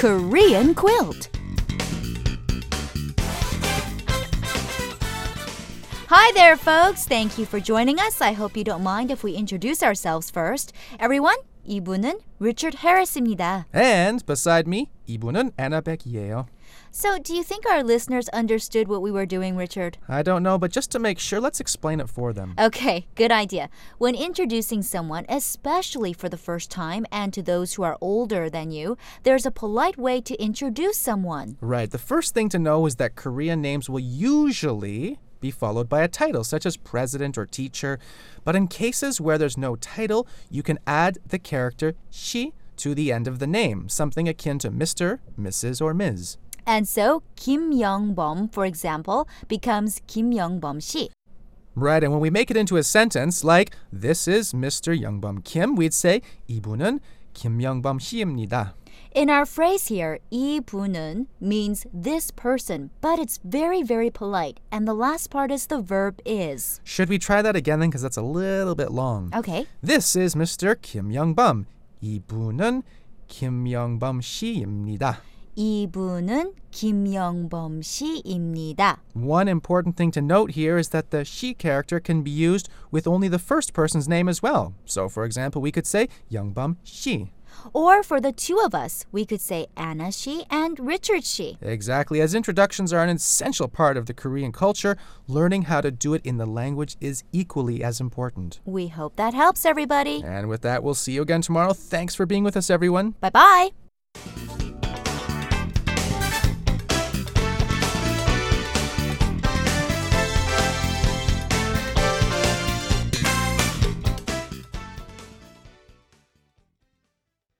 Korean quilt. Hi there, folks. Thank you for joining us. I hope you don't mind if we introduce ourselves first. Everyone, 이분은 Richard Harris입니다. And beside me, 이분은 Annabek이에요. So, do you think our listeners understood what we were doing, Richard? I don't know, but just to make sure, let's explain it for them. Okay, good idea. When introducing someone, especially for the first time and to those who are older than you, there's a polite way to introduce someone. Right. The first thing to know is that Korean names will usually be followed by a title, such as president or teacher. But in cases where there's no title, you can add the character ssi to the end of the name, something akin to Mr., Mrs., or Ms. And so, Kim Young-bom, for example, becomes Kim Young-bom 씨. Right, and when we make it into a sentence like this is Mr. Youngbum Kim, we'd say 이분은 김영범 씨입니다. In our phrase here, 이분은 means this person, but it's very, very polite. And the last part is the verb is. Should we try that again then? Because that's a little bit long. Okay. This is Mr. Kim Young-bum. 이분은 김영범 씨입니다. 이분은 김영범 씨입니다. One important thing to note here is that the ssi character can be used with only the first person's name as well. So, for example, we could say 영범 씨. Or for the two of us, we could say Anna ssi and Richard ssi. Exactly. As introductions are an essential part of the Korean culture, learning how to do it in the language is equally as important. We hope that helps everybody. And with that, we'll see you again tomorrow. Thanks for being with us, everyone. Bye bye.